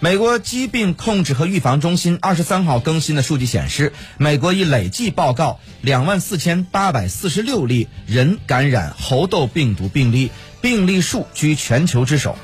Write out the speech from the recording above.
美国疾病控制和预防中心二十三号更新的数据显示，美国已累计报告两万四千八百四十六例人感染猴痘病毒病例，病例数居全球之首。